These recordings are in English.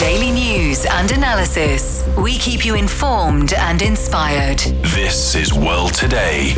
Daily news and analysis. We keep you informed and inspired. This is World Today.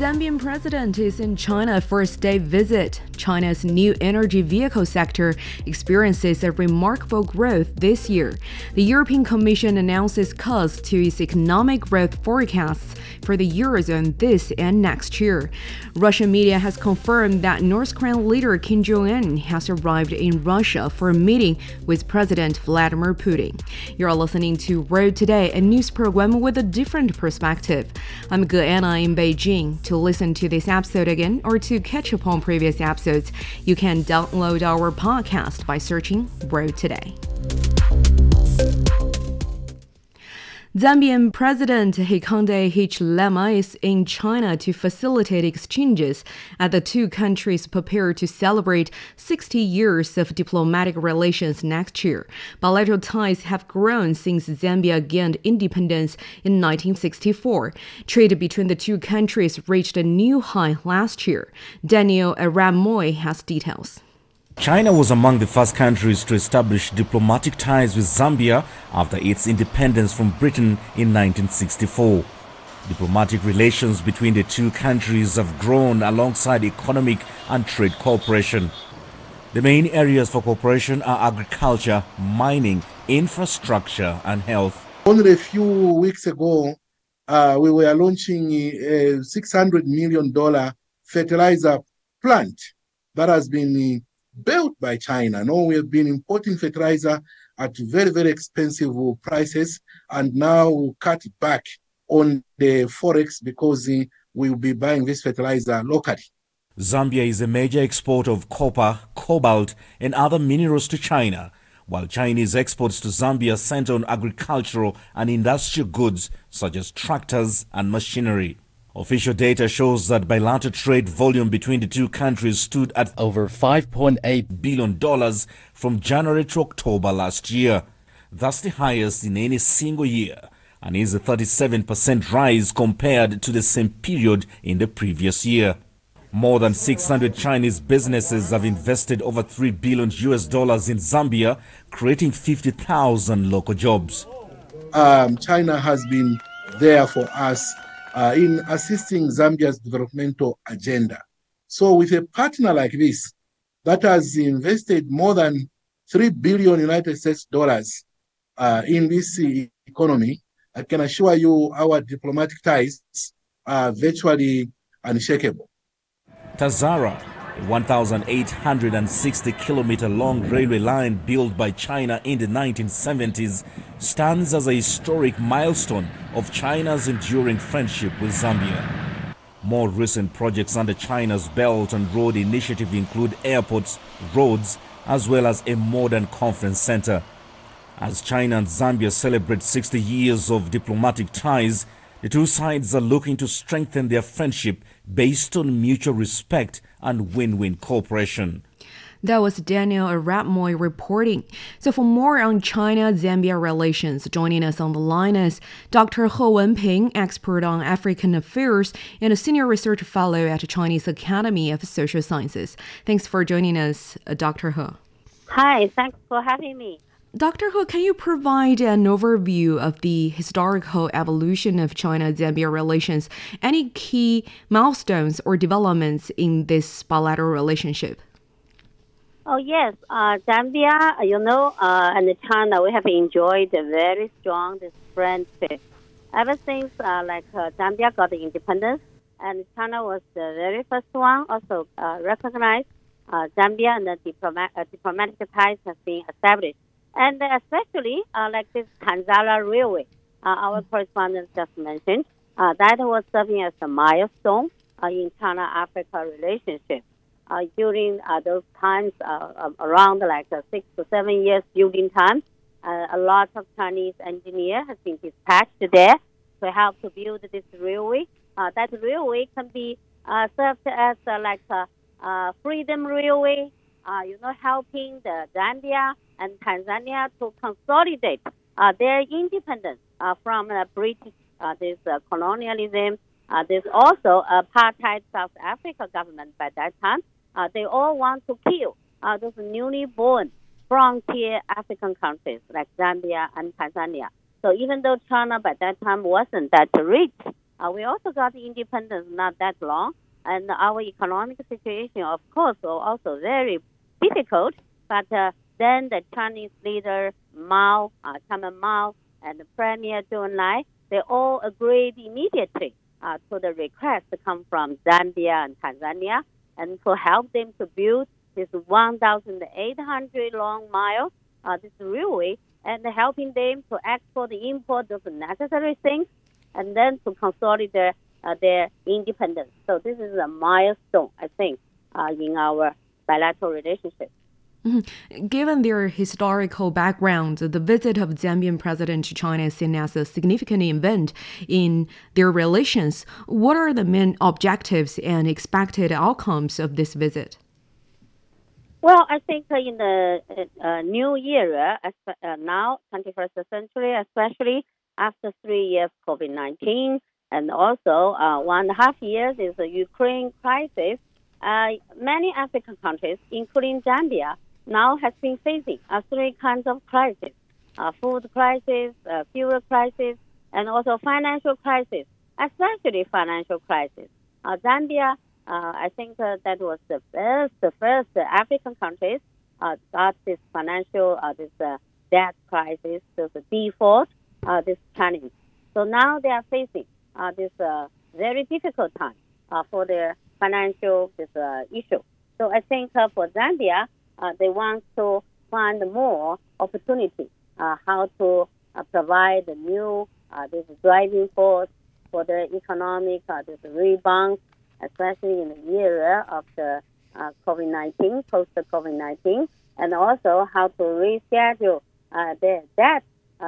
Zambian president is in China for a state visit. China's new energy vehicle sector experiences a remarkable growth this year. The European Commission announces cuts to its economic growth forecasts for the Eurozone this and next year. Russian media has confirmed that North Korean leader Kim Jong un has arrived in Russia for a meeting with President Vladimir Putin. You're listening to World Today, a news program with a different perspective. I'm Ge Anna in Beijing. To listen to this episode again or to catch up on previous episodes, you can download our podcast by searching World Today. Zambian President Hakainde Hichilema is in China to facilitate exchanges as the two countries prepare to celebrate 60 years of diplomatic relations next year. Bilateral ties have grown since Zambia gained independence in 1964. Trade between the two countries reached a new high last year. Daniel Arap Moi has details. China was among the first countries to establish diplomatic ties with Zambia after its independence from Britain in 1964. Diplomatic relations between the two countries have grown alongside economic and trade cooperation. The main areas for cooperation are agriculture, mining, infrastructure, and health. Only a few weeks ago, uh, we were launching a $600 million fertilizer plant that has been built by China. No, we have been importing fertilizer at very, very expensive prices, and now we'll cut back on the forex because eh, we will be buying this fertilizer locally. Zambia is a major exporter of copper, cobalt, and other minerals to China, while Chinese exports to Zambia center on agricultural and industrial goods such as tractors and machinery. Official data shows that bilateral trade volume between the two countries stood at over $5.8 billion from January to October last year. That's the highest in any single year and is a 37% rise compared to the same period in the previous year. More than 600 Chinese businesses have invested over 3 billion US dollars in Zambia, creating 50,000 local jobs. Um, China has been there for us uh, in assisting Zambia's developmental agenda. So, with a partner like this that has invested more than three billion United States dollars uh, in this economy, I can assure you our diplomatic ties are virtually unshakable. Tazara, a 1,860 kilometer long railway line built by China in the 1970s, stands as a historic milestone of China's enduring friendship with Zambia. More recent projects under China's Belt and Road Initiative include airports, roads, as well as a modern conference center. As China and Zambia celebrate 60 years of diplomatic ties, the two sides are looking to strengthen their friendship based on mutual respect and win-win cooperation. That was Daniel Arap Moi reporting. So for more on China-Zambia relations, joining us on the line is Dr. He Wenping, expert on African affairs and a senior research fellow at the Chinese Academy of Social Sciences. Thanks for joining us, uh, Dr. He. Hi, thanks for having me. Dr. He, can you provide an overview of the historical evolution of China Zambia relations? Any key milestones or developments in this bilateral relationship? Oh, yes. Uh, Zambia, you know, uh, and China, we have enjoyed a very strong friendship. Ever since, uh, like, uh, Zambia got independence, and China was the very first one also uh, recognized uh, Zambia and the diplomat, diplomatic ties have been established. And especially, uh, like this Tanzania Railway, uh, our mm. correspondent just mentioned, uh, that was serving as a milestone in China-Africa relationship uh, during uh, those times, uh, um, around like six to seven years building time, a lot of Chinese engineers have been dispatched there to help to build this railway. that railway can be served as like a freedom railway, you know, helping the Zambia and Tanzania to consolidate their independence from the British this colonialism. Uh, there's also a apartheid South Africa government by that time uh, they all want to kill uh, those newly born frontier African countries like Zambia and Tanzania. So even though China by that time wasn't that rich, uh, we also got independence not that long, and our economic situation, of course, was also very difficult. But uh, then the Chinese leader Mao, uh, Chairman Mao, and the Premier Zhou Enlai, they all agreed immediately uh, to the request to come from Zambia and Tanzania and to help them to build this 1,800 long mile, uh, this railway, and helping them to export and import those necessary things, and then to consolidate their, uh, their independence. So this is a milestone, I think, uh, in our bilateral relationship. Mm-hmm. Given their historical background, the visit of Zambian president to China is seen as a significant event in their relations. What are the main objectives and expected outcomes of this visit? Well, I think in the uh, new era, uh, now 21st century, especially after three years of COVID-19, and also uh, one and a half years is the Ukraine crisis, uh, many African countries, including Zambia, now has been facing uh, three kinds of crises: uh, food crisis, fuel crisis, and also financial crisis, especially financial crisis. Zambia uh, I think uh, that was the first, the first African countries uh, got this financial, uh, this uh, debt crisis, this default, uh, this challenge. So now they are facing uh, this uh, very difficult time uh, for their financial this uh, issue. So I think uh, for Zambia, uh, they want to find more opportunity uh, how to uh, provide a new uh, this driving force for the economic uh, this rebound especially in the era of the uh, COVID-19, post-COVID-19, and also how to reschedule uh, their debt,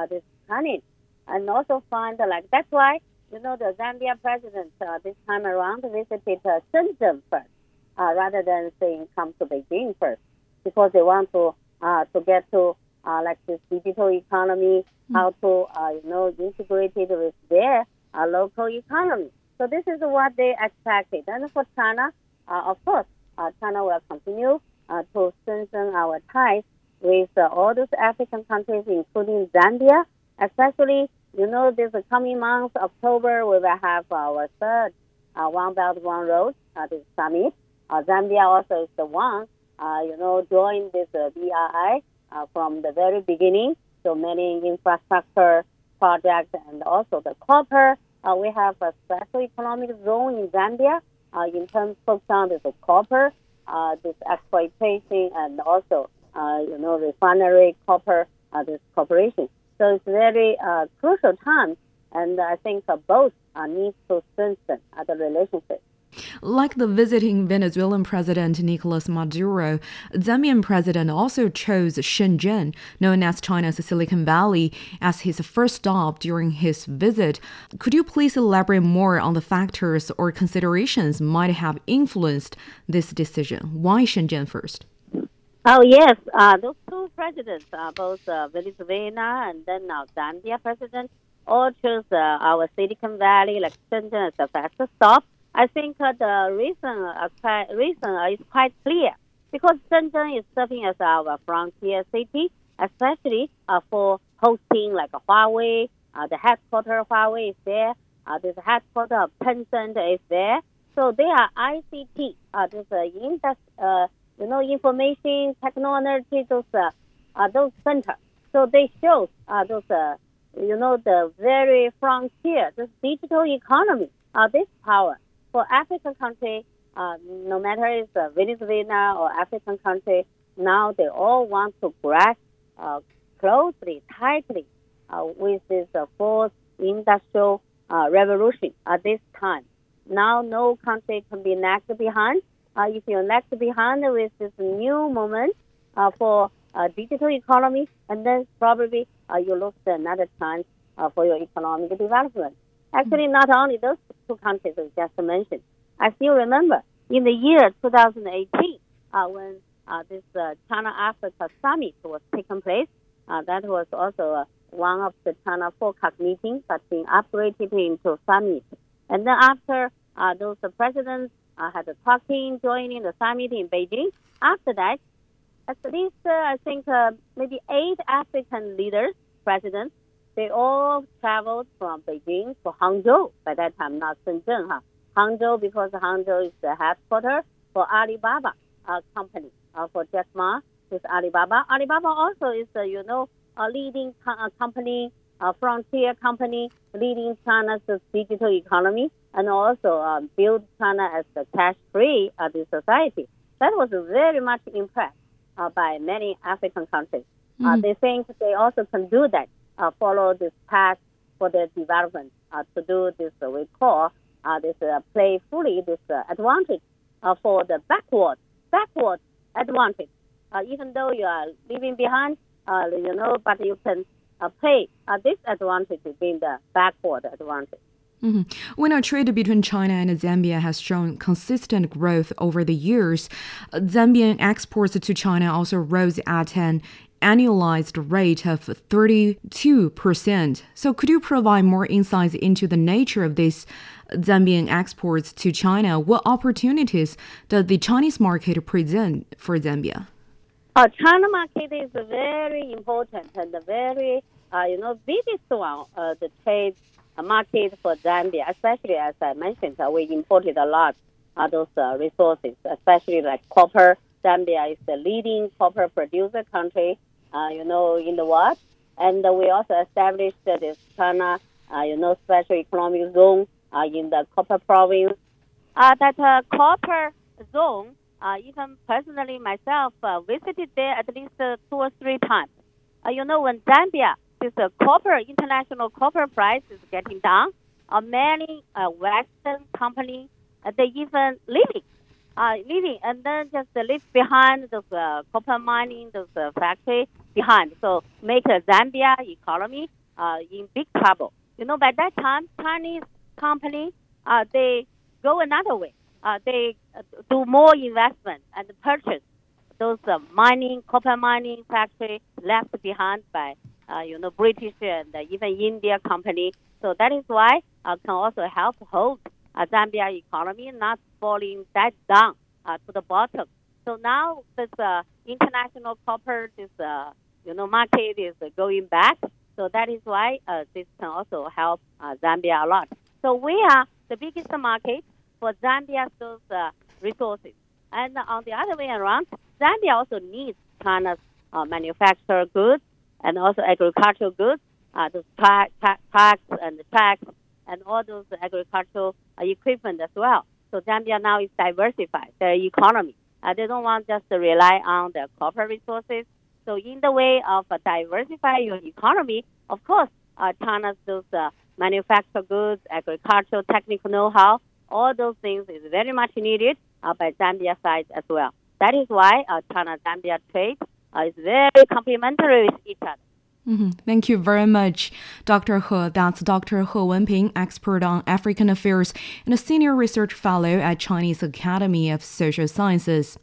this money, and also find like that's why you know the Zambia president this time around visited Shenzhen first, rather than saying come to Beijing first, because they want to uh, to get to uh, like this digital economy, mm-hmm. how to uh, you know integrate it with their uh, local economy. So this is what they expected. And for China, uh, of course, uh, China will continue uh, to strengthen our ties with uh, all those African countries, including Zambia, especially, you know, this coming month, October, we will have our third uh, One Belt, One Road, uh, this summit. Zambia also is the one, you know, joined this BRI from the very beginning. So many infrastructure projects and also the copper uh, we have a special economic zone in Zambia uh, in terms of on this copper, uh, this exploitation, and also uh, you know refinery copper uh, this cooperation. So it's very uh, crucial time, and I think uh, both uh, need to strengthen uh, the relationship. Like the visiting Venezuelan president Nicolas Maduro, Zambian president also chose Shenzhen, known as China's Silicon Valley, as his first stop during his visit. Could you please elaborate more on the factors or considerations might have influenced this decision? Why Shenzhen first? Oh yes, uh, those two presidents, uh, both uh, Venezuela and then now Zambia president, all chose uh, our Silicon Valley, like Shenzhen, as the first stop. I think uh, the reason uh, quite, reason is quite clear because Shenzhen is serving as our frontier city, especially uh, for hosting like Huawei. Uh, the headquarters of Huawei is there. Uh, the headquarters of Tencent is there. So they are ICT. Uh, this uh, industry, uh, you know, information technology, those uh, uh, those centers. So they show uh, those, uh, you know, the very frontier, this digital economy, uh, this power for African country, uh, no matter it's uh, Venezuela or African country, now they all want to grasp uh, closely, tightly uh, with this uh, fourth industrial uh, revolution at this time. Now no country can be left behind. If you're left behind with this new moment for digital economy, and then probably you lose another chance for your economic development. Actually, not only those two countries we just mentioned. I still remember in the year 2018 uh, when uh, this uh, China Africa summit was taking place. Uh, that was also uh, one of the China forecast meetings that's been upgraded into summit. And then after uh, those presidents had a talking, joining the summit in Beijing, after that, at least I think maybe eight African leaders, presidents, they all traveled from Beijing to Hangzhou. By that time, not Shenzhen, huh? Hangzhou because Hangzhou is the headquarters for Alibaba uh, company. Uh, for Jack Ma is Alibaba. Alibaba also is, uh, you know, a leading co- uh, company, a frontier company, leading China's digital economy, and also um, build China as a cash-free uh, society. That was very much impressed uh, by many African countries. Uh, they think they also can do that, uh, follow this path for their development, uh, to do this, uh, we call uh, this uh, play fully this uh, advantage uh, for the backward, backward advantage. Even though you are leaving behind, you know, but you can play this advantage being the backward advantage. Mhm. When our trade between China and Zambia has shown consistent growth over the years, Zambian exports to China also rose at an annualized rate of 32%. So, could you provide more insights into the nature of these Zambian exports to China? What opportunities does the Chinese market present for Zambia? Uh, China market is very important and very, uh, you know, biggest one, uh, the trade market for Zambia, especially as I mentioned, uh, we imported a lot of those uh, resources, especially like copper. Zambia is the leading copper producer country, uh, you know, in the world. And uh, we also established this China, uh, you know, special economic zone uh, in the copper province. Uh, that uh, copper zone, uh, even personally myself, visited there at least two or three times. You know, when Zambia, this copper, international copper price is getting down, many Western companies, they even leaving, uh, leaving, and then just uh, leave behind those uh, copper mining, those uh, factory behind. So make a Zambia economy uh, in big trouble. You know, by that time, Chinese company, uh, they go another way. Uh, they uh, do more investment and purchase those uh, mining, copper mining factory left behind by, uh, you know, British and uh, even India company. So that is why uh, can also help hold uh, Zambia economy not falling that down uh, to the bottom. So now this uh, international copper, this uh, you know market is going back. So that is why uh, this can also help uh, Zambia a lot. So we are the biggest market for Zambia's those uh, resources. And on the other way around, Zambia also needs China's uh, manufactured goods and also agricultural goods, uh, those tra- tra- and tracks and all those agricultural uh, equipment as well. So Zambia now is diversified their economy. Uh, they don't want just to rely on the copper resources. So in the way of uh, diversify your economy, of course, uh, China's those uh, manufactured goods, agricultural technical know-how, all those things is very much needed uh, by Zambia side as well. That is why uh, China-Zambia trade uh, is very complementary with each other. Mhm. Thank you very much, Dr. He. That's Dr. He Wenping, expert on African affairs and a senior research fellow at Chinese Academy of Social Sciences.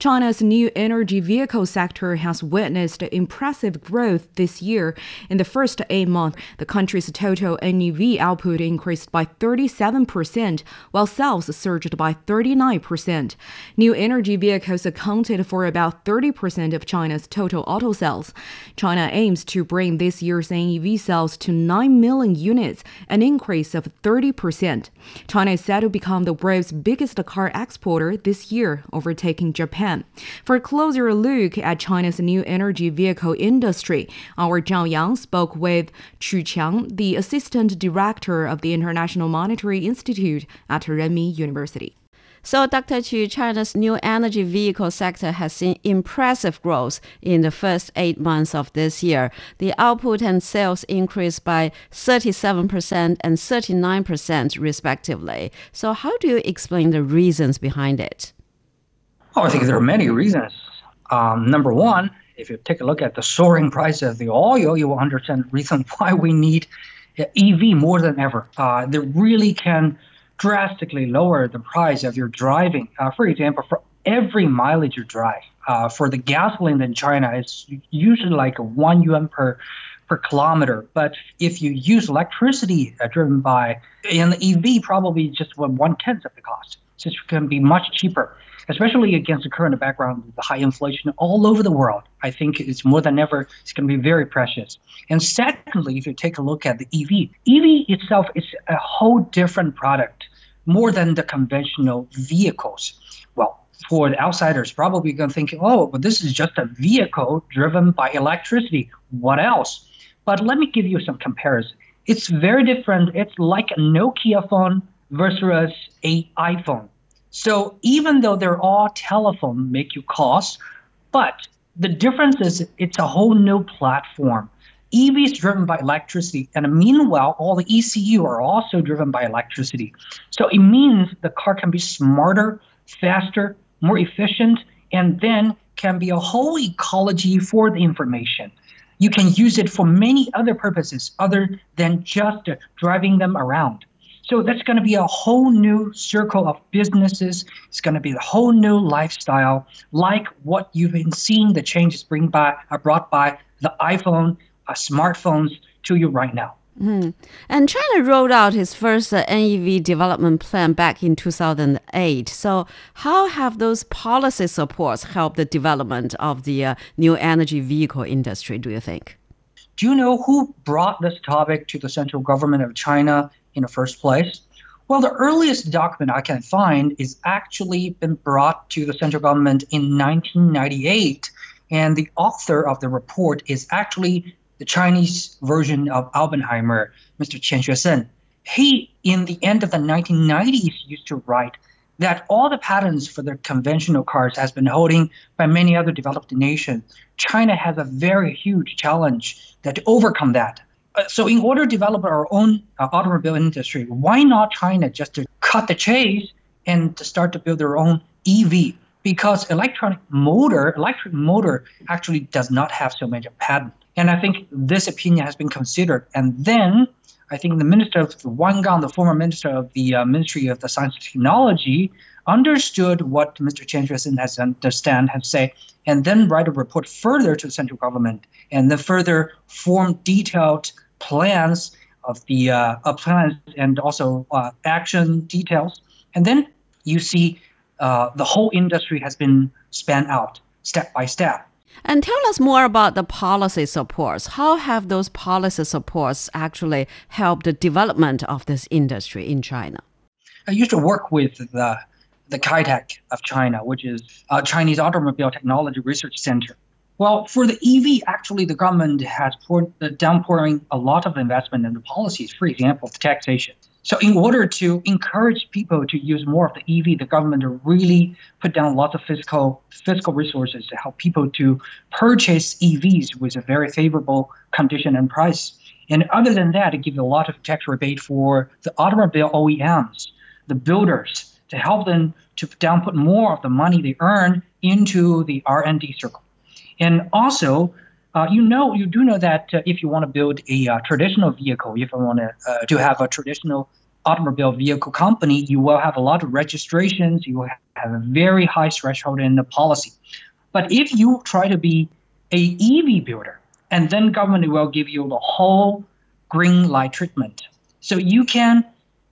China's new energy vehicle sector has witnessed impressive growth this year. In the first eight months, the country's total NEV output increased by 37%, while sales surged by 39%. New energy vehicles accounted for about 30% of China's total auto sales. China aims to bring this year's NEV sales to 9 million units, an increase of 30%. China is set to become the world's biggest car exporter this year, overtaking Japan. For a closer look at China's new energy vehicle industry, our Zhao Yang spoke with Chu Qiang, the assistant director of the International Monetary Institute at Renmin University. So, Dr. Chu, China's new energy vehicle sector has seen impressive growth in the first eight months of this year. The output and sales increased by 37% and 39%, respectively. So, how do you explain the reasons behind it? Oh, I think there are many reasons. Um, number one, if you take a look at the soaring price of the oil, you will understand the reason why we need EV more than ever. Uh, they really can drastically lower the price of your driving. Uh, for example, for every mileage you drive, uh, for the gasoline in China, it's usually like one yuan per per kilometer. But if you use electricity uh, driven by an EV, probably just one tenth of the cost. So it can be much cheaper. especially against the current background of the high inflation all over the world. I think it's more than ever, it's going to be very precious. And secondly, if you take a look at the EV, EV itself is a whole different product, more than the conventional vehicles. Well, for the outsiders, probably going to think, oh, but this is just a vehicle driven by electricity. What else? But let me give you some comparison. It's very different. It's like a Nokia phone versus a iPhone. So even though they're all telephone, make you calls, but the difference is it's a whole new platform. EV is driven by electricity, and meanwhile, all the ECU are also driven by electricity. So it means the car can be smarter, faster, more efficient, and then can be a whole ecology for the information. You can use it for many other purposes other than just driving them around. So that's going to be a whole new circle of businesses. It's going to be a whole new lifestyle, like what you've been seeing the changes bring by, are brought by the iPhone, uh, smartphones to you right now. Mm. And China rolled out its first uh, NEV development plan back in 2008. So, how have those policy supports helped the development of the uh, new energy vehicle industry, do you think? Do you know who brought this topic to the central government of China in the first place? Well, the earliest document I can find is actually been brought to the central government in 1998, and the author of the report is actually the Chinese version of Oppenheimer, Mr. Qian Xuesen. He, in the end of the 1990s, used to write that all the patents for the conventional cars has been holding by many other developed nations. China has a very huge challenge that to overcome that. Uh, so in order to develop our own uh, automobile industry, why not China just to cut the chase and to start to build their own EV? Because electronic motor, electric motor actually does not have so many patents. And I think this opinion has been considered. And then I think the minister of Wang Gang, the former minister of the uh, Ministry of the Science and Technology, understood what Mr. Qian Xuesen has understand, has say, and then write a report further to the central government, and then further form detailed plans of the uh, uh, plans and also uh, action details. And then you see uh, the whole industry has been spanned out step by step. And tell us more about the policy supports. How have those policy supports actually helped the development of this industry in China? I used to work with the the CATARC of China, which is a Chinese Automobile Technology Research Center. Well, for the EV, actually, the government has poured, uh, downpouring a lot of investment in the policies. For example, the taxation. So, in order to encourage people to use more of the EV, the government really put down lots of fiscal fiscal resources to help people to purchase EVs with a very favorable condition and price. And other than that, it gives a lot of tax rebate for the automobile OEMs, the builders, to help them to down put more of the money they earn into the R&D circle. And also, uh, you know, you do know that uh, if you want to build a uh, traditional vehicle, if you want to uh, to have a traditional automobile vehicle company, you will have a lot of registrations. You will have a very high threshold in the policy. But if you try to be a EV builder, and then government will give you the whole green light treatment, so you can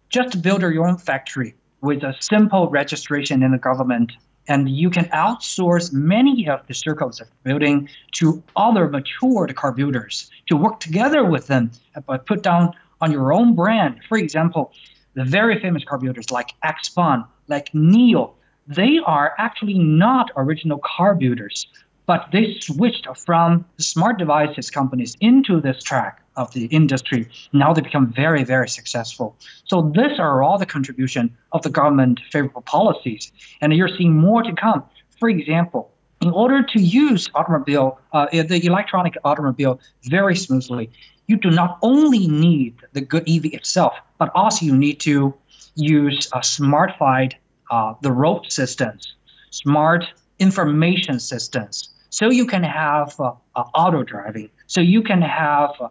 just build your own factory with a simple registration in the government and you can outsource many of the circles of building to other matured car builders to work together with them uh, but put down on your own brand. For example the very famous car builders like XPeng like NIO they are actually not original car builders but they switched from smart devices companies into this track of the industry. Now they become very, very successful. So these are all the contribution of the government favorable policies, and you're seeing more to come. For example, in order to use automobile, uh, the electronic automobile very smoothly, you do not only need the good EV itself, but also you need to use a smartified uh, the road systems, smart information systems, so you can have uh, uh, auto driving. So you can have uh,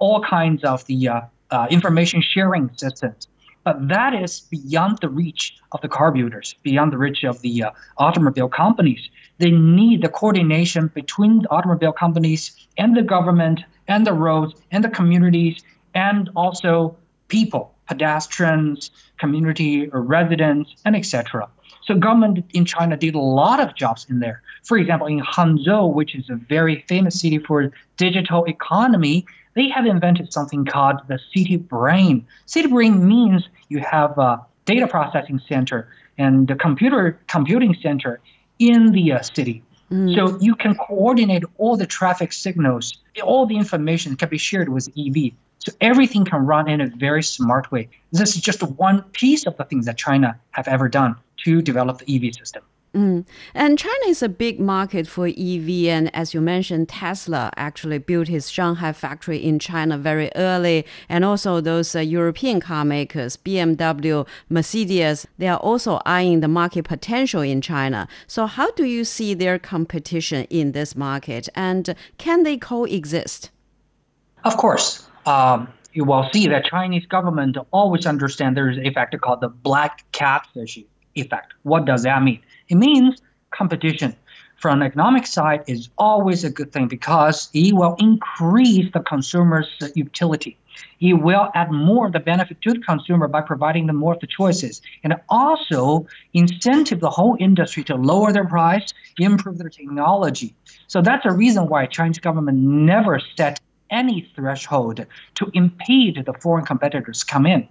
all kinds of the uh, uh, information sharing systems. But that is beyond the reach of the car builders, beyond the reach of the uh, automobile companies. They need the coordination between the automobile companies and the government and the roads and the communities and also people, pedestrians, community residents, and etc. So government in China did a lot of jobs in there. For example, in Hangzhou, which is a very famous city for digital economy, they have invented something called the city brain. City brain means you have a data processing center and the computer computing center in the uh, city. Mm. So you can coordinate all the traffic signals. All the information can be shared with EV. So everything can run in a very smart way. This is just one piece of the things that China have ever done to develop the EV system. Mm. And China is a big market for EV, and as you mentioned, Tesla actually built his Shanghai factory in China very early, and also those uh, European car makers, BMW, Mercedes, they are also eyeing the market potential in China. So, how do you see their competition in this market, and can they coexist? Of course. Um, you will see that Chinese government always understand there is a factor called the black catfish effect. What does that mean? It means competition from an economic side is always a good thing because it will increase the consumer's utility. It will add more of the benefit to the consumer by providing them more of the choices and also incentive the whole industry to lower their price, improve their technology. So that's a reason why Chinese government never set any threshold to impede the foreign competitors come in.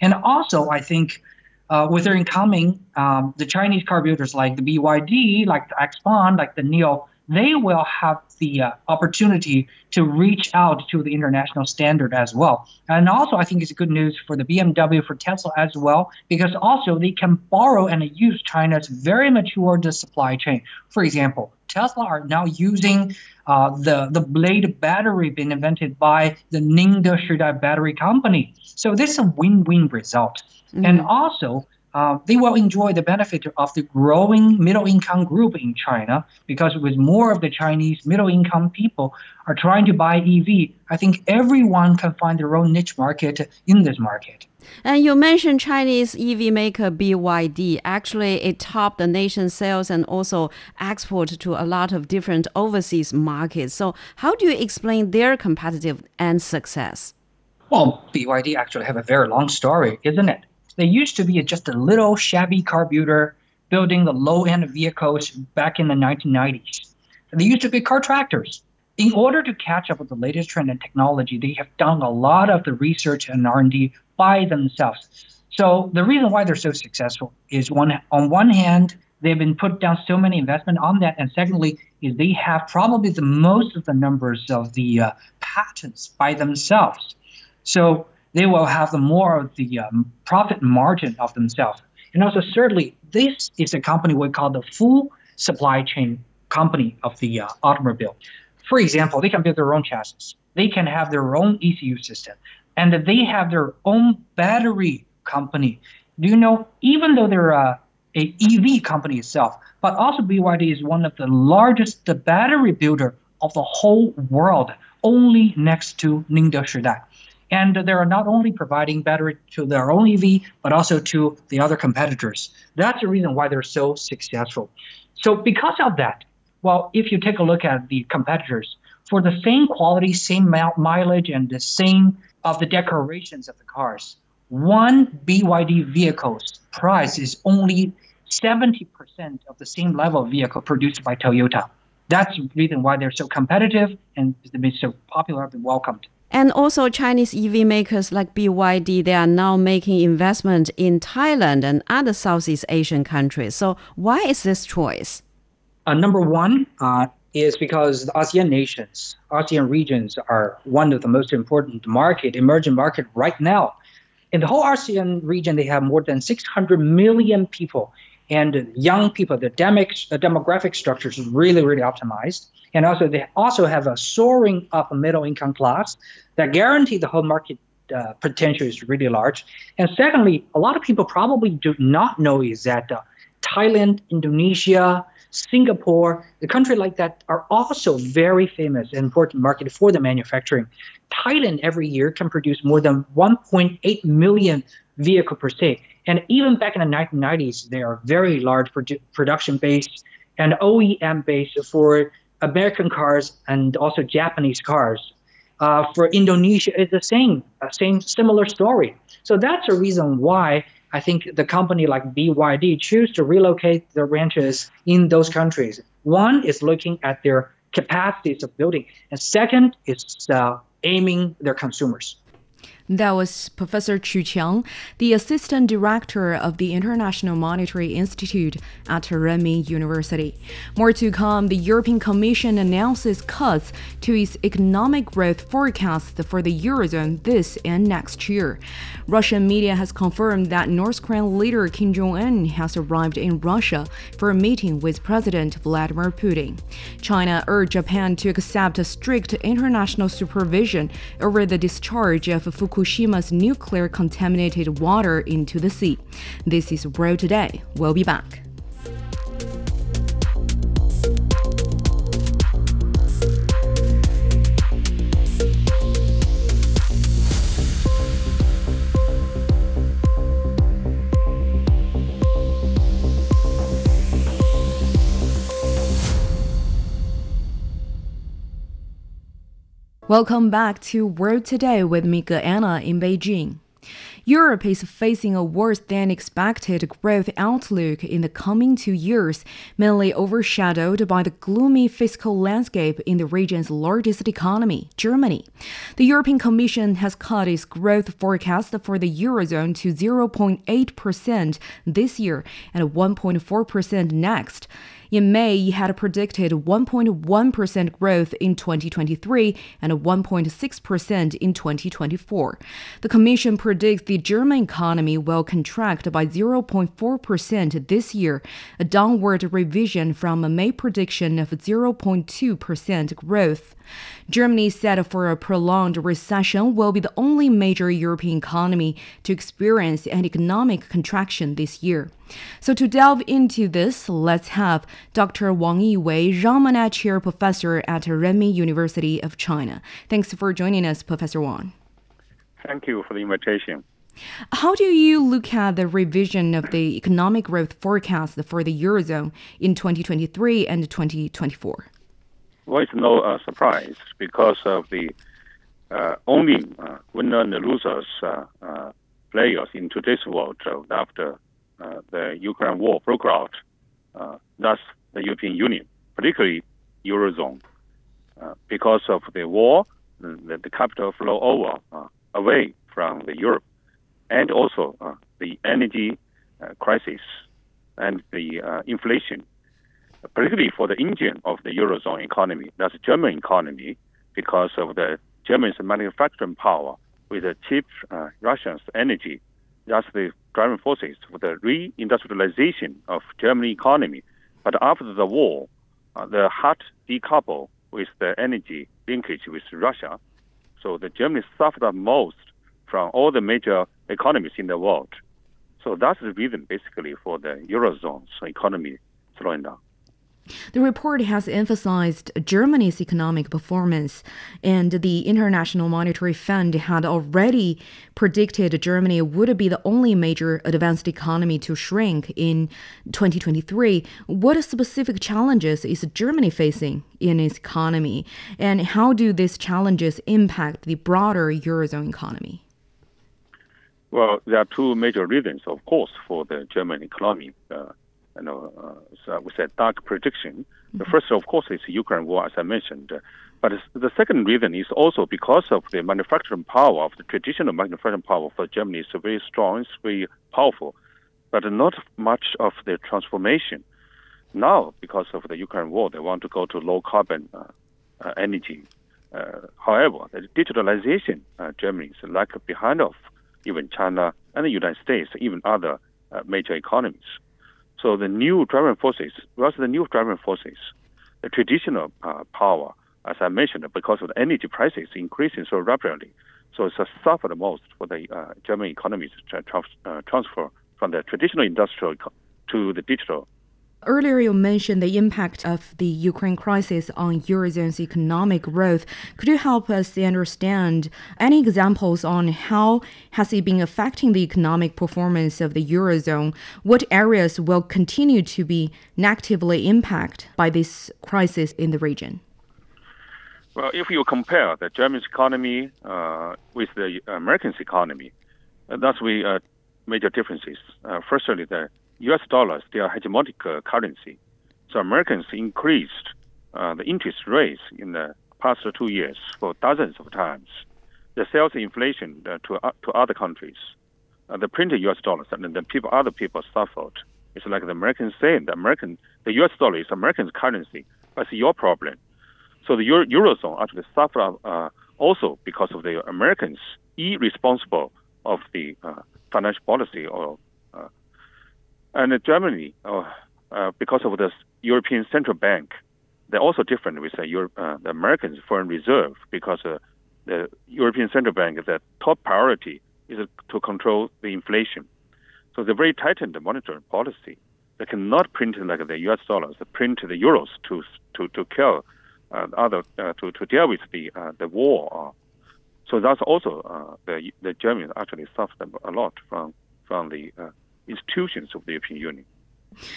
And also, I think uh, with their incoming, um, the Chinese car builders like the BYD, like the XPeng, like the NIO, they will have the uh, opportunity to reach out to the international standard as well. And also, I think it's good news for the BMW, for Tesla as well, because also they can borrow and use China's very mature supply chain. For example, Tesla are now using uh, the the blade battery being invented by the Ningde Shidai Battery Company. So this is a win-win result. Mm-hmm. And also, uh, they will enjoy the benefit of the growing middle income group in China because with more of the Chinese middle income people are trying to buy EV, I think everyone can find their own niche market in this market. And you mentioned Chinese EV maker BYD. Actually, it topped the nation's sales and also export to a lot of different overseas markets. So, how do you explain their competitive and success? Well, BYD actually have a very long story, isn't it? They used to be just a little shabby carburetor building the low-end vehicles back in the 1990s. They used to be car tractors. In order to catch up with the latest trend in technology, they have done a lot of the research and R&D by themselves. So the reason why they're so successful is one on one hand, they've been put down so many investment on that, and secondly, is they have probably the most of the numbers of the uh, patents by themselves. So they will have more of the um, profit margin of themselves. And also, thirdly, this is a company we call the full supply chain company of the uh, automobile. For example, they can build their own chassis. They can have their own ECU system, and they have their own battery company. Do you know? Even though they're uh, a EV company itself, but also BYD is one of the largest battery builder of the whole world, only next to Ningde Shidai. And they're not only providing battery to their own EV, but also to the other competitors. That's the reason why they're so successful. So because of that, well, if you take a look at the competitors, for the same quality, same mileage, and the same of the decorations of the cars, one BYD vehicle's price is only 70% of the same level vehicle produced by Toyota. That's the reason why they're so competitive and they've been so popular and welcomed. And also Chinese EV makers like BYD, they are now making investment in Thailand and other Southeast Asian countries. So why is this choice? Uh, number one uh, is because the ASEAN nations, ASEAN regions are one of the most important market, emerging market right now. In the whole ASEAN region, they have more than 600 million people and young people. The demographic structure is really, really optimized. And also, they also have a soaring up middle income class that guarantee the whole market uh, potential is really large. And secondly, a lot of people probably do not know is that uh, Thailand, Indonesia, Singapore, the country like that are also very famous and important market for the manufacturing. Thailand every year can produce more than 1.8 million vehicle per se. And even back in the 1990s, they are very large produ- production base and OEM base for American cars and also Japanese cars. Uh, for Indonesia, it's the same, uh, same similar story. So that's a reason why I think the company like BYD choose to relocate their ranches in those countries. One is looking at their capacities of building, and second is uh, aiming their consumers. That was Professor Chu Qiang, the Assistant Director of the International Monetary Institute at Renmin University. More to come, the European Commission announces cuts to its economic growth forecast for the Eurozone this and next year. Russian media has confirmed that North Korean leader Kim Jong un has arrived in Russia for a meeting with President Vladimir Putin. China urged Japan to accept strict international supervision over the discharge of Fukushima Fukushima's nuclear contaminated water into the sea. This is World Today. We'll be back. Welcome back to World Today with Mika Anna in Beijing. Europe is facing a worse than expected growth outlook in the coming two years, mainly overshadowed by the gloomy fiscal landscape in the region's largest economy, Germany. The European Commission has cut its growth forecast for the Eurozone to 0.8% this year and 1.4% next. In May, it had predicted 1.1% growth in 2023 and 1.6% in 2024. The Commission predicts the German economy will contract by 0.4% this year, a downward revision from a May prediction of 0.2% growth. Germany set for a prolonged recession will be the only major European economy to experience an economic contraction this year. So to delve into this, let's have Dr. Wang Yiwei, Jean Monnet Chair Professor at Renmin University of China. Thanks for joining us, Professor Wang. Thank you for the invitation. How do you look at the revision of the economic growth forecast for the Eurozone in 2023 and 2024? Well, it's no uh, surprise because of the uh, only uh, winner and losers uh, uh, players in today's world after uh, the Ukraine war broke out. that's the European Union, particularly Eurozone, because of the war, the, the capital flow over away from the Europe, and also the energy crisis and the inflation particularly for the engine of the Eurozone economy, that's German economy, because of the German's manufacturing power with the cheap uh, Russian energy. That's the driving forces for the reindustrialization of German economy. But after the war, uh, the hard decouple with the energy linkage with Russia. So the Germany suffered the most from all the major economies in the world. So that's the reason basically for the Eurozone's economy slowing down. The report has emphasized Germany's economic performance, and the International Monetary Fund had already predicted Germany would be the only major advanced economy to shrink in 2023. What specific challenges is Germany facing in its economy, and how do these challenges impact the broader Eurozone economy? Well, there are two major reasons, of course, for the German economy. Uh, you know, uh, so we said dark prediction. Mm-hmm. The first, of course, is Ukraine war, as I mentioned. But the second reason is also because of the manufacturing power of the traditional manufacturing power for Germany is very strong, it's very powerful, but not much of the transformation. Now, because of the Ukraine war, they want to go to low carbon uh, uh, energy. Uh, however, the digitalization, uh, Germany is like behind of even China and the United States, even other uh, major economies. So the new driving forces, rather the new driving forces, the traditional uh, power, as I mentioned, because of the energy prices increasing so rapidly, so it's suffered the most for the uh, German economy to tra- uh, transfer from the traditional industrial to the digital Earlier, you mentioned the impact of the Ukraine crisis on Eurozone's economic growth. Could you help us understand any examples on how has it been affecting the economic performance of the Eurozone? What areas will continue to be negatively impacted by this crisis in the region? Well, if you compare the German economy uh, with the American economy, uh, thus we uh, major differences. Uh, firstly, the U.S. dollars, a hegemonic currency, so Americans increased uh, the interest rates in the past two years for dozens of times. The sales inflation uh, to uh, to other countries, uh, the printed U.S. dollars, and then people other people suffered. It's like the Americans saying the American the U.S. dollar is American currency, That's your problem. So the Euro- eurozone actually suffered uh, also because of the Americans irresponsible of the uh, financial policy or and Germany uh, uh, because of the European Central Bank they're also different with the, Europe, uh, the American Foreign Reserve because uh, the European Central Bank, the top priority is to control the inflation. So they very tightened the monetary policy. They cannot print like the U.S. dollars, they print the euros to to to kill uh, other uh, to to deal with the uh, the war. so that's also uh, the the Germans actually suffered a lot from from the institutions of the European Union.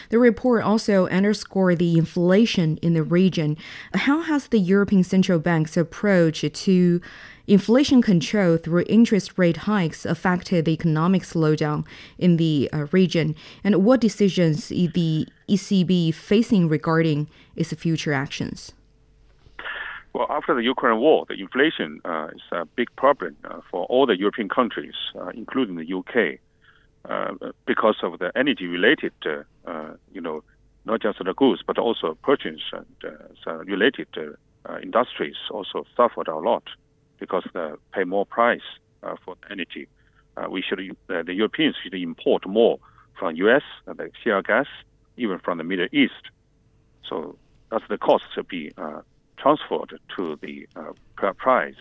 The report also underscored the inflation in the region. How has the European Central Bank's approach to inflation control through interest rate hikes affected the economic slowdown in the uh, region? And what decisions is the ECB facing regarding its future actions? Well, after the Ukraine war, the inflation uh, is a big problem uh, for all the European countries, uh, including the UK. Uh, because of the energy-related, uh, uh, you know, not just the goods, but also purchase and related industries also suffered a lot because they pay more price for energy. we should, the Europeans should import more from U.S., the shale gas, even from the Middle East. So that's the cost to be uh, transferred to the uh, price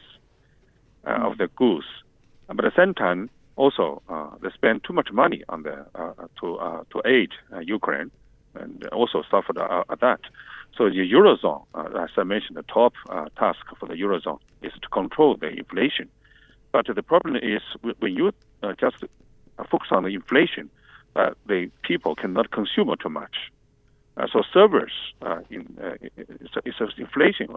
uh, of the goods. But at the same time, also uh, they spend too much money on the uh, uh to uh, to aid uh, Ukraine, and also suffered uh, at that. So the eurozone, as I mentioned, the top task for the eurozone is to control the inflation. But the problem is when you just focus on the inflation, the people cannot consume too much. So servers in uh, it's, it's inflation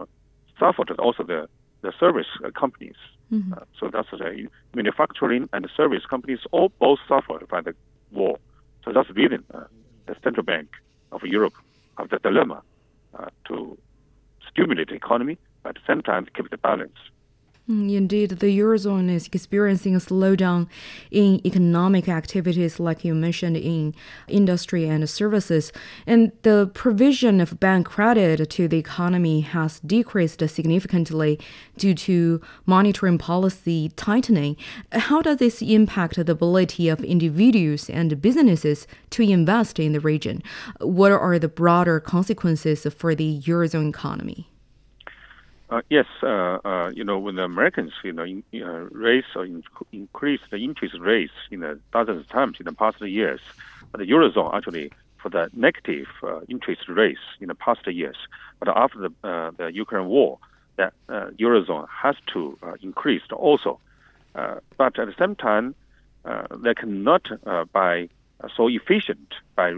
suffered also the the service companies. Mm-hmm. Uh, so that's the manufacturing and the service companies all both suffered by the war. So that's reason uh, the central bank of Europe have the dilemma uh, to stimulate the economy, but at the same time keep the balance. Mm, indeed, the Eurozone is experiencing a slowdown in economic activities, like you mentioned, in industry and services. And the provision of bank credit to the economy has decreased significantly due to monetary policy tightening. How does this impact the ability of individuals and businesses to invest in the region? What are the broader consequences for the Eurozone economy? Uh, yes, uh, uh, you know, when the Americans, you know, in, uh, raise or in, increase the interest rates in the dozens of times in the past years, the eurozone actually for the negative uh, interest rates in the past years. But after the uh, the Ukraine war, that eurozone has to increase also. but at the same time, they cannot by so efficient by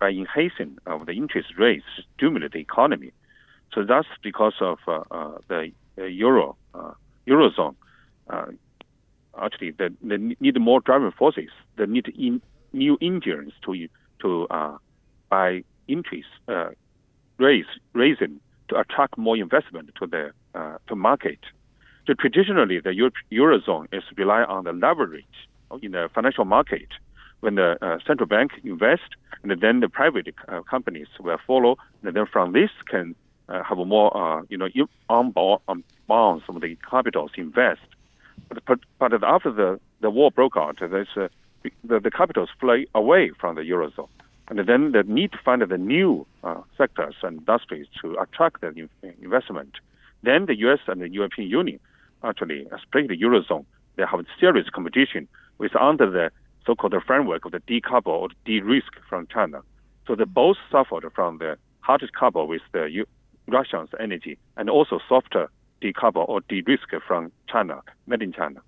by enhancing of the interest rates stimulate the economy. So that's because of uh, uh, the euro uh, eurozone. actually, they, they need more driving forces. They need in, new engines to to by increase raise raising to attract more investment to the to market. So traditionally, the Euro- eurozone is rely on the leverage in the financial market when the uh, central bank invest, and then the private uh, companies will follow, and then from this can uh, have more, uh, you know, on bonds of the capitals invest. But, but after the, the war broke out, there's uh, the, the capitals fly away from the eurozone, and then they need to find the new uh, sectors and industries to attract the investment. Then the U.S. and the European Union actually, especially the eurozone, they have serious competition with under the so-called framework of the decouple or de-risk from China. So they both suffered from the hardest couple with the Russia's energy and also softer decouple or de-risk from China, made in China.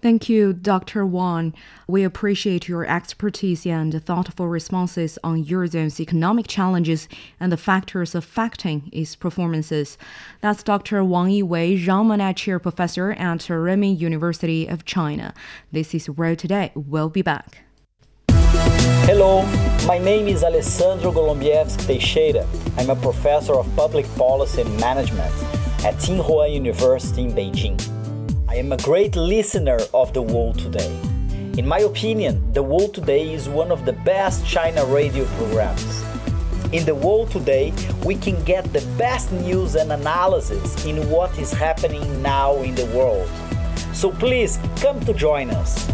Thank you, Dr. Wang. We appreciate your expertise and thoughtful responses on Eurozone's economic challenges and the factors affecting its performances. That's Dr. Wang Yiwei, Jean Monnet Chair Professor at Renmin University of China. This is World Today. We'll be back. Hello, my name is Alessandro Golombiewski Teixeira. I'm a professor of public policy and management at Tsinghua University in Beijing. I am a great listener of The World Today. In my opinion, The World Today is one of the best China radio programs. In The World Today, we can get the best news and analysis in what is happening now in the world. So please come to join us.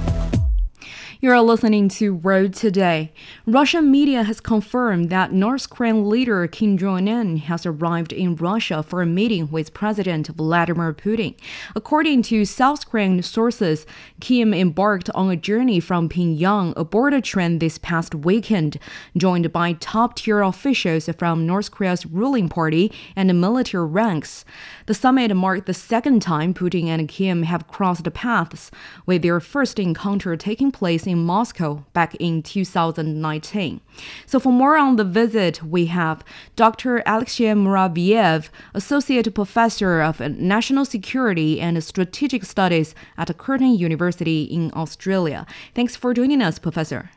You're listening to World Today. Russian media has confirmed that North Korean leader Kim Jong un has arrived in Russia for a meeting with President Vladimir Putin. According to South Korean sources, Kim embarked on a journey from Pyongyang aboard a train this past weekend, joined by top tier officials from North Korea's ruling party and military ranks. The summit marked the second time Putin and Kim have crossed paths, with their first encounter taking place in Moscow back in 2019. So, for more on the visit, we have Dr. Alexey Muraviev, Associate Professor of National Security and Strategic Studies at Curtin University in Australia. Thanks for joining us, Professor.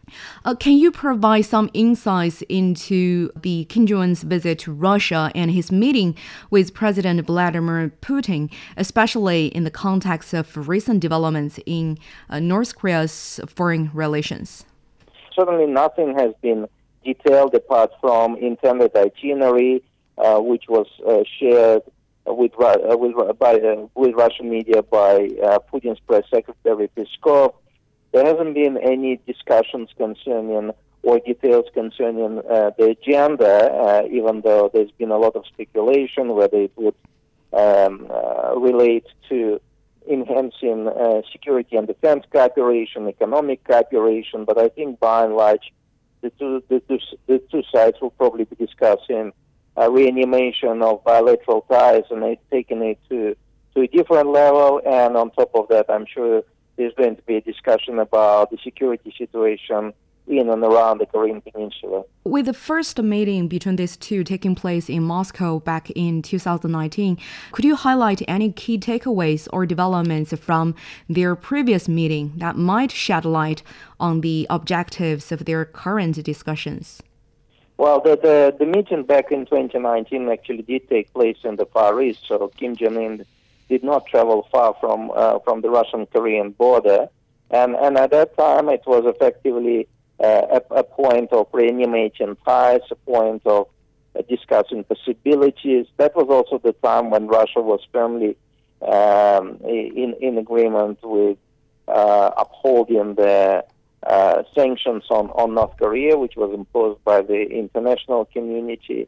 Uh, can you provide some insights into the Kim Jong un's visit to Russia and his meeting with President Vladimir Putin, especially in the context of recent developments in uh, North Korea's foreign relations? Certainly, nothing has been detailed apart from intended itinerary, uh, which was uh, shared with uh, with by uh, with Russian media by Putin's press secretary Peskov. There hasn't been any discussions concerning or details concerning uh, the agenda, uh, even though there's been a lot of speculation whether it would um, uh, relate to enhancing uh, security and defense cooperation, economic cooperation. But I think by and large, the two, the two, the two sides will probably be discussing reanimation of bilateral ties and taking it to, to a different level. And on top of that, I'm sure there's going to be a discussion about the security situation in and around the Korean Peninsula. With the first meeting between these two taking place in Moscow back in 2019, could you highlight any key takeaways or developments from their previous meeting that might shed light on the objectives of their current discussions? Well, the, the, the meeting back in 2019 actually did take place in the Far East, so Kim Jong un did not travel far from uh, from the Russian-Korean border, and and at that time it was effectively uh, a, a, point of reanimating ties, a point of uh, discussing possibilities. That was also the time when Russia was firmly um, in in agreement with uh, upholding the uh, sanctions on, on North Korea, which was imposed by the international community.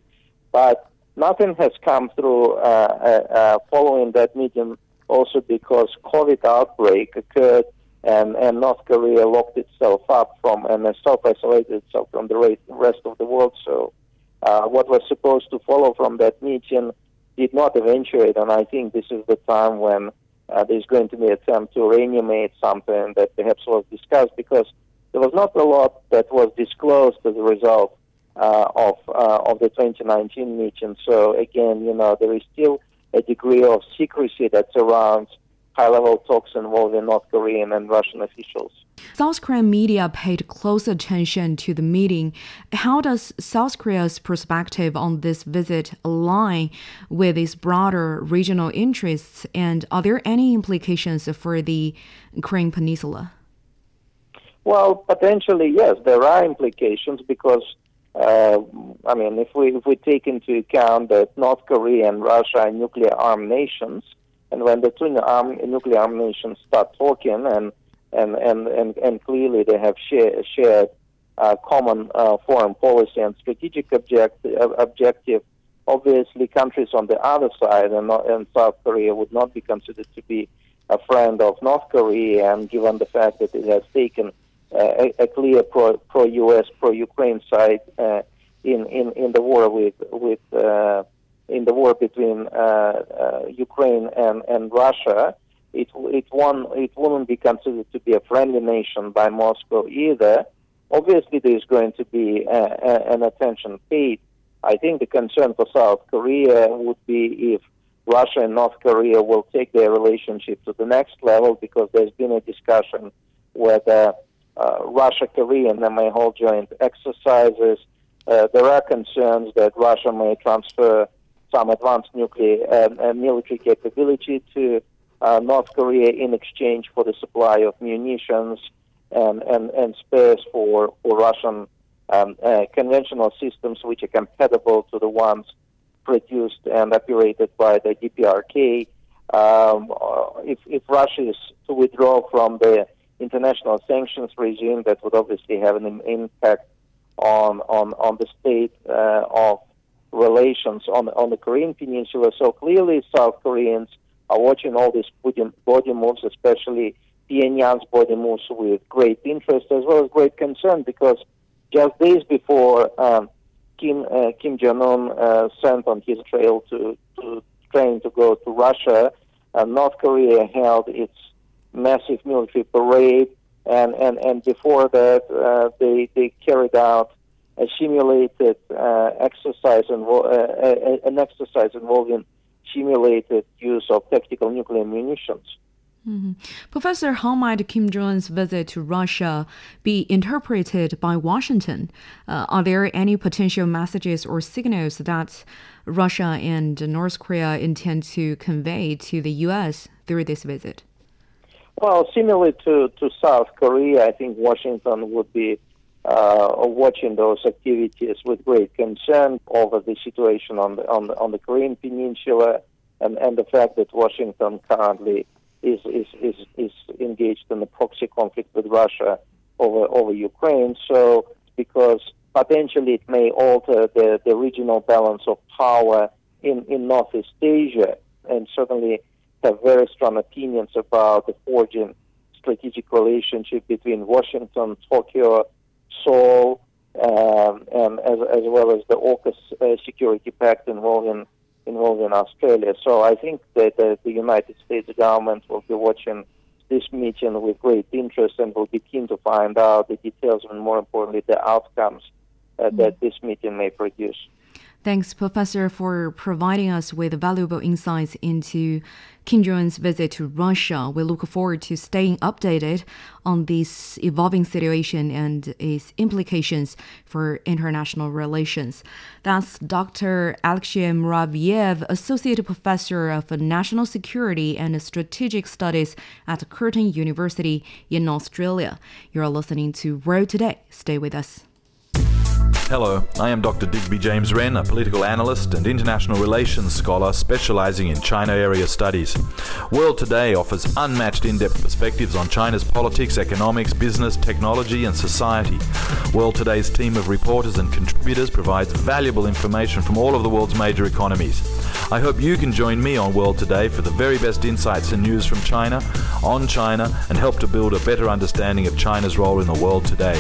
But nothing has come through uh, uh, uh, following that meeting, also because COVID outbreak occurred and, and North Korea locked itself up from and self-isolated itself from the rest of the world. So uh, what was supposed to follow from that meeting did not eventuate, and I think this is the time when uh, there's going to be an attempt to reanimate something that perhaps was discussed because there was not a lot that was disclosed as a result uh, of uh, of the 2019 meeting. So again, you know, there is still a degree of secrecy that surrounds high-level talks involving North Korean and Russian officials. South Korean media paid close attention to the meeting. How does South Korea's perspective on this visit align with its broader regional interests, and are there any implications for the Korean Peninsula? Well, potentially, yes, there are implications because uh, I mean, if we if we take into account that North Korea and Russia are nuclear armed nations, and when the two arm, nuclear armed nations start talking, and and and and, and clearly they have share, shared uh, common uh, foreign policy and strategic object, objective, obviously countries on the other side and, and South Korea would not be considered to be a friend of North Korea, and given the fact that it has taken a, a, clear pro, pro-U.S., pro-Ukraine side uh, in, in in the war with with uh, in the war between uh, Ukraine and and Russia. It it won it wouldn't be considered to be a friendly nation by Moscow either. Obviously, there's going to be an attention paid. I think the concern for South Korea would be if Russia and North Korea will take their relationship to the next level because there's been a discussion whether uh, Russia Korea and they may hold joint exercises. Uh, there are concerns that Russia may transfer some advanced nuclear uh, military capability to uh, North Korea in exchange for the supply of munitions and, and, and spares for, for Russian um, uh, conventional systems which are compatible to the ones produced and operated by the DPRK. Um, if, if Russia is to withdraw from the international sanctions regime, that would obviously have an impact on on, on the state uh, of relations on on the Korean Peninsula. So clearly, South Koreans are watching all these body moves, especially Pyongyang's body moves, with great interest as well as great concern, because just days before um, Kim uh, Kim Jong Un uh, sent on his trail to to train to go to Russia, uh, North Korea held its massive military parade, and and and before that, uh, they they carried out a simulated uh, exercise invo- uh, an exercise involving simulated use of tactical nuclear munitions. Mm-hmm. Professor, how might Kim Jong un's visit to Russia be interpreted by Washington? Uh, are there any potential messages or signals that Russia and North Korea intend to convey to the U.S. through this visit? Well, similarly to, to South Korea, I think Washington would be uh, watching those activities with great concern over the situation on the on the, on the Korean Peninsula and, and the fact that Washington currently is, is, is, is engaged in a proxy conflict with Russia over over Ukraine. So because potentially it may alter the, the regional balance of power in, in Northeast Asia and certainly have very strong opinions about the forging strategic relationship between Washington, Tokyo, Seoul, um, and as, as well as the AUKUS uh, security pact involving involving Australia. So I think that uh, the United States government will be watching this meeting with great interest and will be keen to find out the details and, more importantly, the outcomes uh, that this meeting may produce. Thanks, Professor, for providing us with valuable insights into Kim Jong un's visit to Russia. We look forward to staying updated on this evolving situation and its implications for international relations. That's Dr. Alexey Muraviev, Associate Professor of National Security and Strategic Studies at Curtin University in Australia. You're listening to World Today. Stay with us. Hello, I am Dr. Digby James Wren, a political analyst and international relations scholar specializing in China area studies. World Today offers unmatched in depth perspectives on China's politics, economics, business, technology, and society. World Today's team of reporters and contributors provides valuable information from all of the world's major economies. I hope you can join me on World Today for the very best insights and news from China, on China, and help to build a better understanding of China's role in the world today.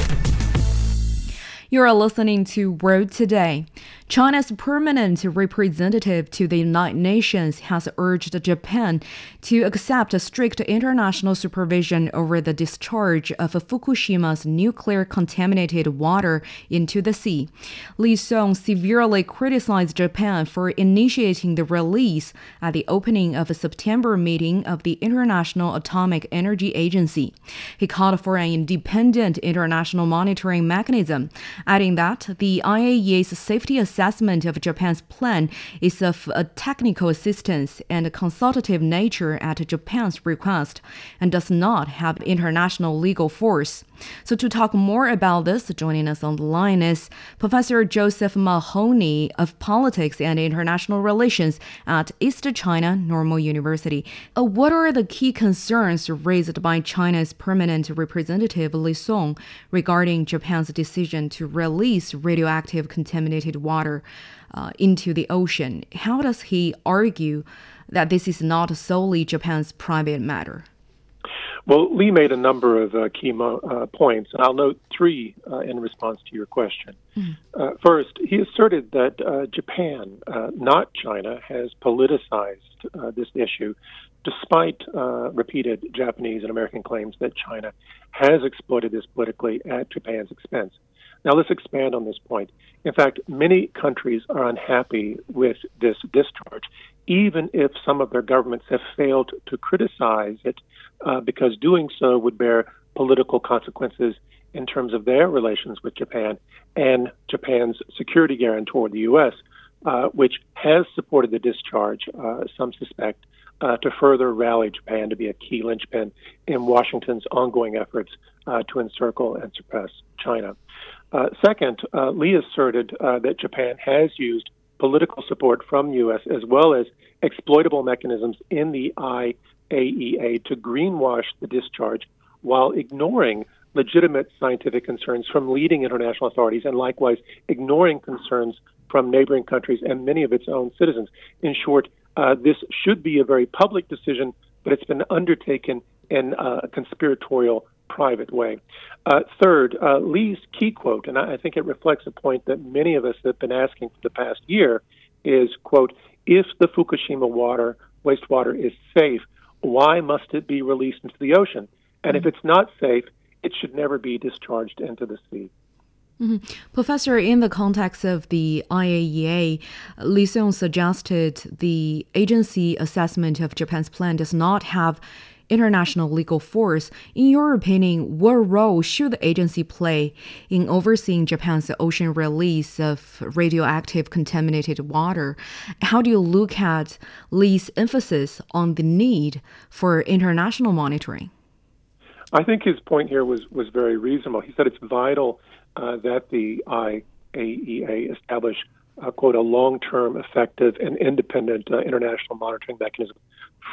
You are listening to World Today. China's permanent representative to the United Nations has urged Japan to accept strict international supervision over the discharge of Fukushima's nuclear contaminated water into the sea. Li Song severely criticized Japan for initiating the release at the opening of a September meeting of the International Atomic Energy Agency. He called for an independent international monitoring mechanism, adding that the IAEA's safety assessment assessment of Japan's plan is of a technical assistance and consultative nature at Japan's request and does not have international legal force. So, to talk more about this, joining us on the line is Professor Joseph Mahoney of Politics and International Relations at East China Normal University. Uh, what are the key concerns raised by China's permanent representative Li Song regarding Japan's decision to release radioactive contaminated water uh, into the ocean? How does he argue that this is not solely Japan's private matter? Well, Li made a number of uh, key mo- uh, points, and I'll note three uh, in response to your question. Mm. first, he asserted that uh, Japan, uh, not China, has politicized this issue, despite repeated Japanese and American claims that China has exploited this politically at Japan's expense. Now, let's expand on this point. In fact, many countries are unhappy with this discharge, even if some of their governments have failed to criticize it, uh, because doing so would bear political consequences in terms of their relations with Japan and Japan's security guarantor, the U.S., uh, which has supported the discharge, uh, some suspect, uh, to further rally Japan to be a key linchpin in Washington's ongoing efforts uh, to encircle and suppress China. Uh, second, Li asserted that Japan has used political support from U.S. as well as exploitable mechanisms in the IAEA to greenwash the discharge while ignoring legitimate scientific concerns from leading international authorities and likewise ignoring concerns from neighboring countries and many of its own citizens. In short, uh, this should be a very public decision, but it's been undertaken in a conspiratorial, private way. Uh, third, uh, Li's key quote, and I, I think it reflects a point that many of us have been asking for the past year, is quote, if the Fukushima water, wastewater is safe, why must it be released into the ocean? And if it's not safe, it should never be discharged into the sea. Mm-hmm. Professor, in the context of the IAEA, Li Song suggested the agency assessment of Japan's plan does not have international legal force. In your opinion, what role should the agency play in overseeing Japan's ocean release of radioactive contaminated water? How do you look at Li's emphasis on the need for international monitoring? I think his point here was, was very reasonable. He said it's vital uh, that the IAEA establish, uh, quote, a long term, effective, and independent uh, international monitoring mechanism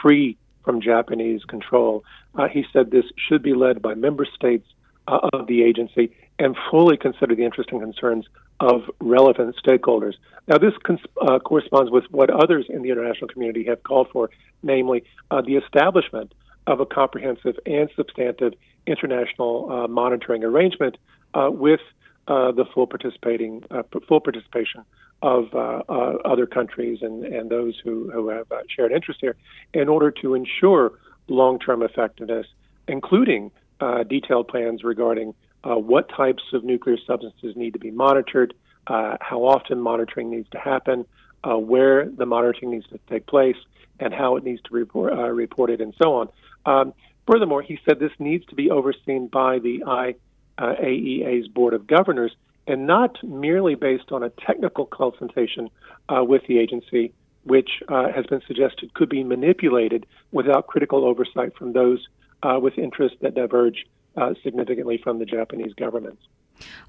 free from Japanese control. Uh, he said this should be led by member states uh, of the agency and fully consider the interests and concerns of relevant stakeholders. Now, this cons- uh, corresponds with what others in the international community have called for, namely the establishment of a comprehensive and substantive international uh, monitoring arrangement uh, with uh, the full participating uh, full participation of uh, uh, other countries and, and those who, who have uh, shared interest here in order to ensure long-term effectiveness, including uh, detailed plans regarding uh, what types of nuclear substances need to be monitored, how often monitoring needs to happen, where the monitoring needs to take place, and how it needs to be report, reported, and so on. Um, furthermore, he said this needs to be overseen by the IAEA's Board of Governors and not merely based on a technical consultation uh, with the agency, which uh, has been suggested could be manipulated without critical oversight from those uh, with interests that diverge uh, significantly from the Japanese government.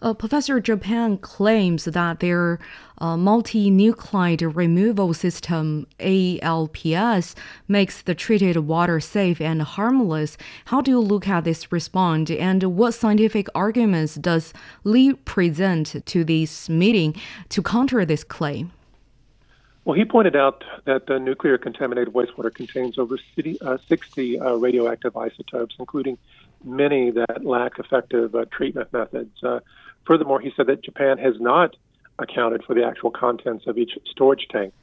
Uh, Professor Japan claims that their uh, multi-nuclide removal system ALPS makes the treated water safe and harmless. How do you look at this response, and what scientific arguments does Li present to this meeting to counter this claim? Well, he pointed out that the nuclear contaminated wastewater contains over 60, uh, 60 uh, radioactive isotopes, including many that lack effective uh, treatment methods. Uh, furthermore, he said that Japan has not accounted for the actual contents of each storage tank,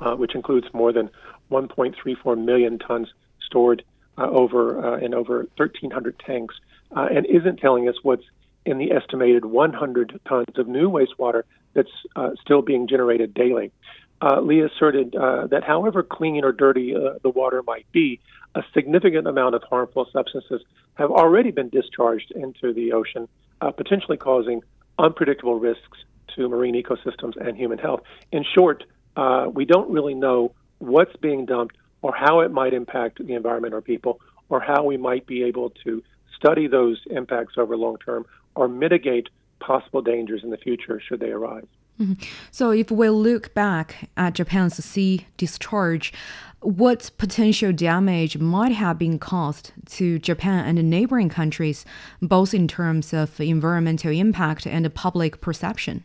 uh, which includes more than 1.34 million tons stored uh, over uh, in over 1,300 tanks, uh, and isn't telling us what's in the estimated 100 tons of new wastewater that's still being generated daily. Li asserted that however clean or dirty the water might be, a significant amount of harmful substances have already been discharged into the ocean, uh, potentially causing unpredictable risks to marine ecosystems and human health. In short, uh, we don't really know what's being dumped or how it might impact the environment or people, or how we might be able to study those impacts over long term or mitigate possible dangers in the future should they arise. Mm-hmm. So, if we look back at Japan's sea discharge, what potential damage might have been caused to Japan and neighboring countries, both in terms of environmental impact and public perception?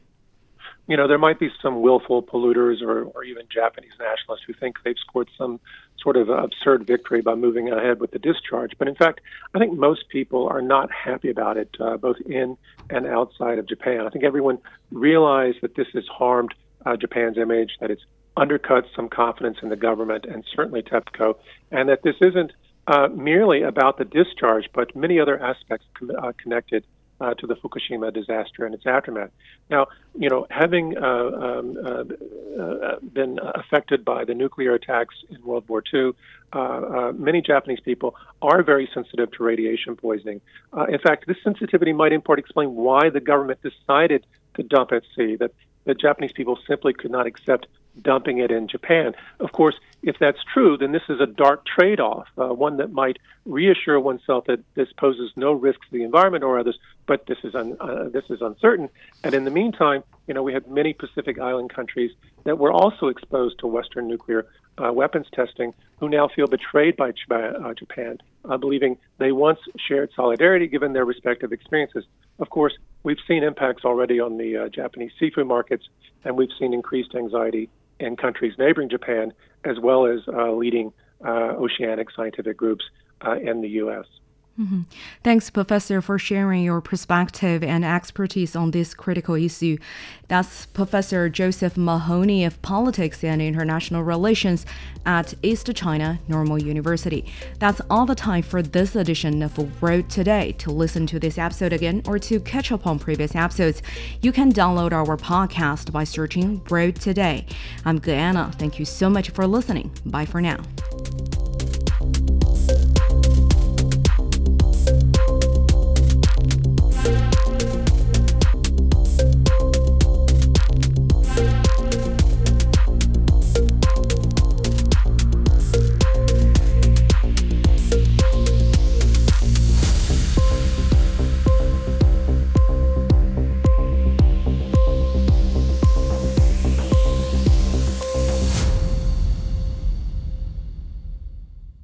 You know, there might be some willful polluters or, or even Japanese nationalists who think they've scored some sort of absurd victory by moving ahead with the discharge. But in fact, I think most people are not happy about it, uh, both in and outside of Japan. I think everyone realized that this has harmed uh, Japan's image, that it's undercut some confidence in the government and certainly TEPCO, and that this isn't uh, merely about the discharge, but many other aspects com- uh, connected uh, to the Fukushima disaster and its aftermath. Now, you know, having uh, um, uh, uh been affected by the nuclear attacks in World War II, many Japanese people are very sensitive to radiation poisoning. in fact, this sensitivity might in part explain why the government decided to dump at sea. That the Japanese people simply could not accept dumping it in Japan. Of course, if that's true, then this is a dark trade off, uh, one that might reassure oneself that this poses no risk to the environment or others, but this is, un, uh, this is uncertain. And in the meantime, you know, we have many Pacific Island countries that were also exposed to Western nuclear uh, weapons testing who now feel betrayed by uh, Japan, uh, believing they once shared solidarity given their respective experiences. Of course, we've seen impacts already on the uh, Japanese seafood markets, and we've seen increased anxiety in countries neighboring Japan, as well as uh, leading uh, oceanic scientific groups uh, in the U.S. Mm-hmm. Thanks, Professor, for sharing your perspective and expertise on this critical issue. That's Professor Joseph Mahoney of Politics and International Relations at East China Normal University. That's all the time for this edition of World Today. To listen to this episode again or to catch up on previous episodes, you can download our podcast by searching World Today. I'm Guyana. Thank you so much for listening. Bye for now.